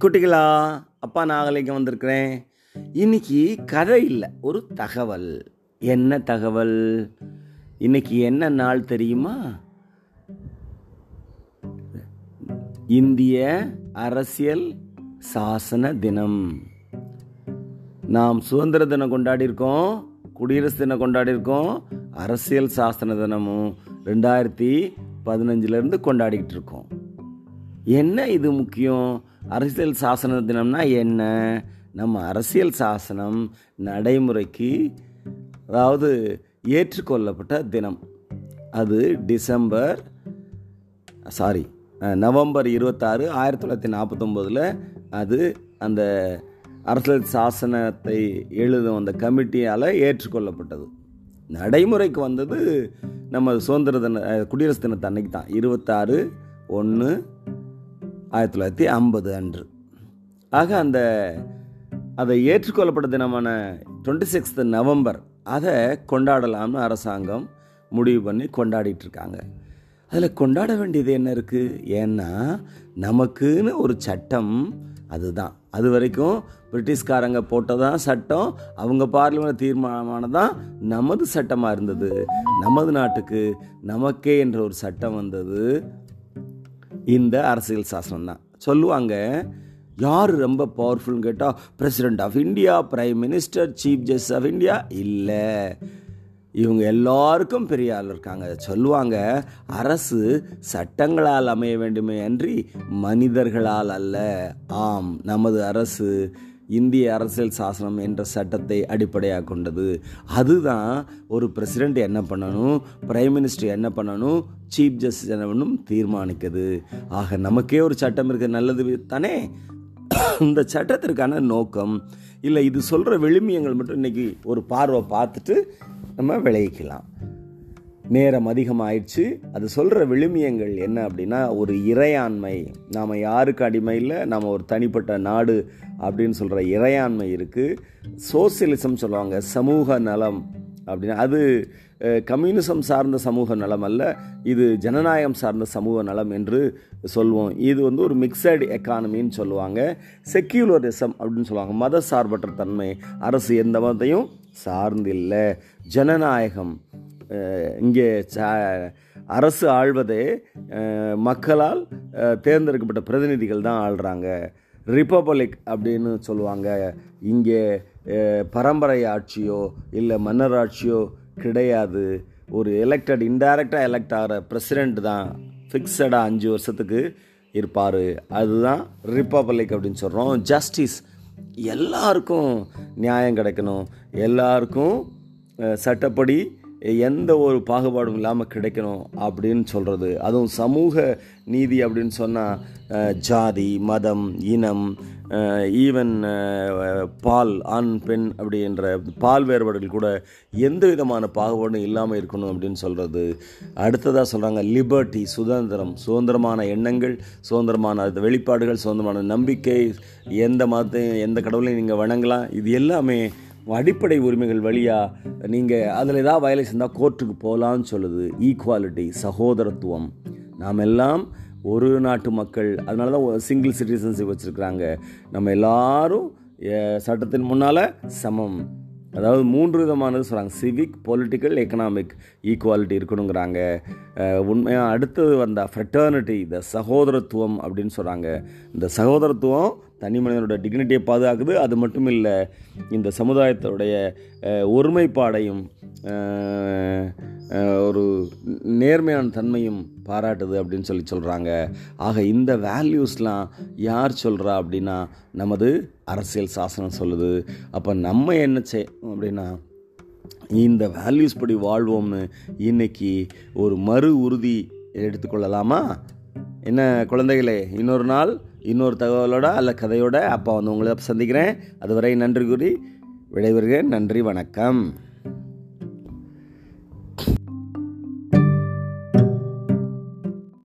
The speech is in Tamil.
குட்டிகளா அப்பா நாகலிங்கம் வந்திருக்கிறேன். இன்னைக்கு கதை இல்லை ஒரு தகவல். என்ன தகவல்? இன்னைக்கு என்ன நாள் தெரியுமா? இந்திய அரசியல் சாசன தினம். நாம் சுதந்திர தினம் கொண்டாடியிருக்கோம் குடியரசு தினம் கொண்டாடியிருக்கோம் அரசியல் சாசன தினமும் ரெண்டாயிரத்தி பதினஞ்சுலேருந்து கொண்டாடிக்கிட்டு இருக்கோம். என்ன இது முக்கியம்? அரசியல் சாசன தினம்னா என்ன? நம்ம அரசியல் சாசனம் நடைமுறைக்கு அதாவது ஏற்றுக்கொள்ளப்பட்ட தினம். அது டிசம்பர் சாரி நவம்பர் இருபத்தாறு ஆயிரத்தி தொள்ளாயிரத்தி நாற்பத்தொம்போதில் அது அந்த அரசியல் சாசனத்தை எழுதும் அந்த கமிட்டியால் ஏற்றுக்கொள்ளப்பட்டது. நடைமுறைக்கு வந்தது நம்ம சுதந்திர தின குடியரசு தினத்தன்னைக்கு தான் இருபத்தாறு ஒன்று ஆயிரத்தி தொள்ளாயிரத்தி ஐம்பது அன்று. ஆக அந்த அதை ஏற்றுக்கொள்ளப்பட்ட தினமான டுவெண்ட்டி சிக்ஸ்த் நவம்பர் அதை கொண்டாடலாம்னு அரசாங்கம் முடிவு பண்ணி கொண்டாடிட்டு இருக்காங்க அதில் கொண்டாட வேண்டியது என்ன இருக்குது ஏன்னா நமக்குன்னு ஒரு சட்டம் அதுதான். அது வரைக்கும் பிரிட்டிஷ்காரங்க போட்டதான் சட்டம் அவங்க பார்லிமெண்ட் தீர்மானமானதான் நமது சட்டமாக இருந்தது. நமது நாட்டுக்கு நமக்கே என்ற ஒரு சட்டம் வந்தது. இந்த அரசியல் சாசனம் தான் சொல்லுவாங்க யார் ரொம்ப பவர்ஃபுல்னு கேட்டால் president of India prime minister chief justice of India இல்லை. இவங்க எல்லாருக்கும் பெரிய ஆள் இருக்காங்க. சொல்லுவாங்க அரசு சட்டங்களால் அமைய வேண்டுமே அன்றி மனிதர்களால் அல்ல. ஆம் நமது அரசு இந்திய அரசியல் சாசனம் என்ற சட்டத்தை அடிப்படையாக கொண்டது. அதுதான் ஒரு பிரசிடெண்ட் என்ன பண்ணணும் பிரைம் மினிஸ்டர் என்ன பண்ணணும் சீஃப் ஜஸ்டிஸ் என்ன பண்ணணும் தீர்மானிக்குது. ஆக நமக்கே ஒரு சட்டம் இருக்குது நல்லது தானே? இந்த சட்டத்திற்கான நோக்கம் இல்லை இது சொல்கிற விழுமியங்கள் மட்டும் இன்றைக்கி ஒரு பார்வை பார்த்துட்டு நம்ம விளைவிக்கலாம் நேரம் அதிகமாயிடுச்சு. அது சொல்கிற விழுமியங்கள் என்ன அப்படின்னா ஒரு இறையாண்மை. நாம் யாருக்கு அடிமை இல்லை நாம் ஒரு தனிப்பட்ட நாடு அப்படின்னு சொல்கிற இறையாண்மை இருக்குது சோசியலிசம் சொல்லுவாங்க சமூக நலம் அப்படின்னா அது கம்யூனிசம் சார்ந்த சமூக நலம் அல்ல இது ஜனநாயகம் சார்ந்த சமூக நலம் என்று சொல்லுவோம் இது வந்து ஒரு மிக்சடு எக்கானமின்னு சொல்லுவாங்க. செக்யூலரிசம் அப்படின்னு சொல்லுவாங்க மத சார்பற்ற தன்மை. அரசு எந்த மதத்தையும் சார்ந்தில்லை ஜனநாயகம். இங்கே அரசு ஆள்வதே மக்களால் தேர்ந்தெடுக்கப்பட்ட பிரதிநிதிகள் தான் ஆள்றாங்க. ரிப்பப்ளிக் அப்படின்னு சொல்லுவாங்க. இங்கே பரம்பரை ஆட்சியோ இல்லை மன்னர் ஆட்சியோ கிடையாது. ஒரு எலெக்டட் இன்டைரக்டாக எலெக்ட் ஆகிற பிரசிடெண்ட் தான் ஃபிக்ஸடாக அஞ்சு வருஷத்துக்கு இருப்பார். அதுதான் ரிப்பப்ளிக் அப்படின்னு சொல்கிறோம் ஜஸ்டிஸ் எல்லாருக்கும் நியாயம் கிடைக்கணும். எல்லாருக்கும் சட்டப்படி எந்த ஒரு பாகுபாடும் இல்லாமல் கிடைக்கணும் அப்படின்னு சொல்கிறது அதுவும் சமூக நீதி அப்படின்னு சொன்னால் ஜாதி மதம் இனம் ஈவன் பால் ஆண் பெண் அப்படின்ற பால் வேறுபாடுகள் கூட எந்த விதமான பாகுபாடும் இல்லாமல் இருக்கணும் அப்படின்னு சொல்கிறது அடுத்ததாக சொல்கிறாங்க லிபர்ட்டி சுதந்திரம் சுதந்திரமான எண்ணங்கள் சுதந்திரமான வெளிப்பாடுகள் சுதந்திரமான நம்பிக்கை எந்த மதத்தையும் எந்த கடவுளையும் நீங்கள் வணங்கலாம். இது எல்லாமே அடிப்படை உரிமைகள் வழியாக நீங்கள் அதில் ஏதாவது வயலேஷன் இருந்தால் கோர்ட்டுக்கு போகலான்னு சொல்லுது. ஈக்குவாலிட்டி சகோதரத்துவம். நாம் எல்லாம் ஒரு நாட்டு மக்கள். அதனால தான் சிங்கிள் சிட்டிசன்ஷிப் வச்சுருக்குறாங்க. நம்ம எல்லாரும் சட்டத்தின் முன்னால் சமம். அதாவது மூன்று விதமானது சொல்கிறாங்க சிவிக் பொலிட்டிக்கல் எக்கனாமிக் ஈக்குவாலிட்டி இருக்கணுங்கிறாங்க. உண்மையாக அடுத்தது வந்த ஃப்ரெட்டர்னிட்டி இந்த சகோதரத்துவம் அப்படின்னு சொல்கிறாங்க இந்த சகோதரத்துவம் தனி மனிதனோட டிக்னிட்டியை பாதுகாக்குது. அது மட்டும் இல்லை இந்த சமுதாயத்தோடைய ஒருமைப்பாடையும் ஒரு நேர்மையான தன்மையும் பாராட்டுது அப்படின்னு சொல்லி சொல்கிறாங்க ஆக இந்த வேல்யூஸ்லாம் யார் சொல்கிறா அப்படின்னா நமது அரசியல் சாசனம் சொல்லுது. அப்போ நம்ம என்ன செய்யணும் அப்படின்னா இந்த வேல்யூஸ் படி வாழ்வோம்னு இன்னைக்கு ஒரு மறு உறுதி எடுத்துக்கொள்ளலாமா என்ன குழந்தைகளே இன்னொரு நாள் இன்னொரு தகவலோட அல்ல கதையோட அப்பா வந்து உங்களை சந்திக்கிறேன். அதுவரை நன்றி கூறி விடைபெறுகிறேன். நன்றி வணக்கம்.